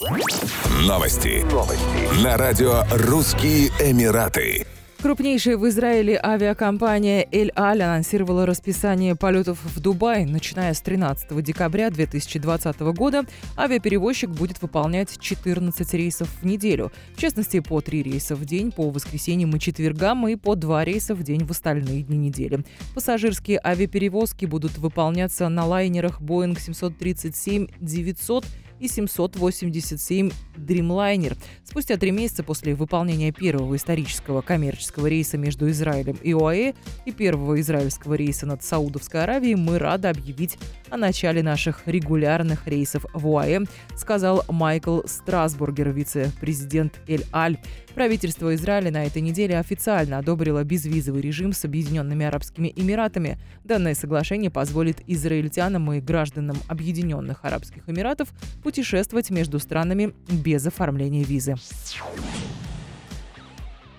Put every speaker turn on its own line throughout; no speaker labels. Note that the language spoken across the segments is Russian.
Новости. Новости. На радио «Русские Эмираты».
Крупнейшая в Израиле авиакомпания «Эль Аль» анонсировала расписание полетов в Дубай. Начиная с 13 декабря 2020 года авиаперевозчик будет выполнять 14 рейсов в неделю. В частности, по 3 рейса в день по воскресеньям и четвергам и по 2 рейса в день в остальные дни недели. Пассажирские авиаперевозки будут выполняться на лайнерах Boeing 737-900 и 787 Dreamliner. Спустя три месяца после выполнения первого исторического коммерческого рейса между Израилем и ОАЭ и первого израильского рейса над Саудовской Аравией мы рады объявить о начале наших регулярных рейсов в ОАЭ, сказал Майкл Страсбургер, вице-президент Эль-Аль. Правительство Израиля на этой неделе официально одобрило безвизовый режим с Объединенными Арабскими Эмиратами. Данное соглашение позволит израильтянам и гражданам Объединенных Арабских Эмиратов путешествовать между странами без оформления визы.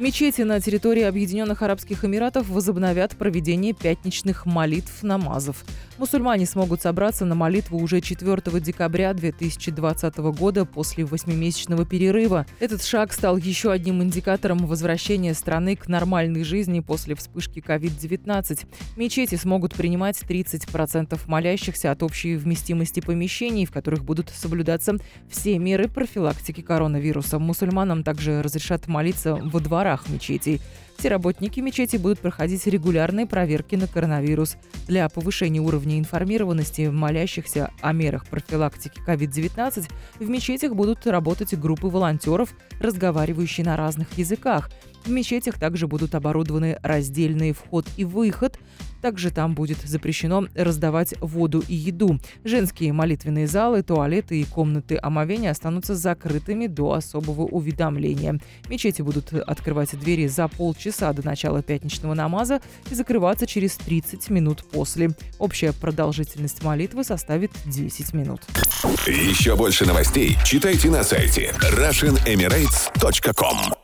Мечети на территории Объединенных Арабских Эмиратов возобновят проведение пятничных молитв намазов. Мусульмане смогут собраться на молитву уже 4 декабря 2020 года после восьмимесячного перерыва. Этот шаг стал еще одним индикатором возвращения страны к нормальной жизни после вспышки COVID-19. Мечети смогут принимать 30% молящихся от общей вместимости помещений, в которых будут соблюдаться все меры профилактики коронавируса. Мусульманам также разрешат молиться во дворах мечетей. Все работники мечети будут проходить регулярные проверки на коронавирус. Для повышения уровня информированности молящихся о мерах профилактики COVID-19 в мечетях будут работать группы волонтеров, разговаривающие на разных языках. В мечетях также будут оборудованы раздельный вход и выход. Также там будет запрещено раздавать воду и еду. Женские молитвенные залы, туалеты и комнаты омовения останутся закрытыми до особого уведомления. Мечети будут открывать двери за полчаса до начала пятничного намаза и закрываться через 30 минут после. Общая продолжительность молитвы составит 10 минут.
Еще больше новостей читайте на сайте RussianEmirates.com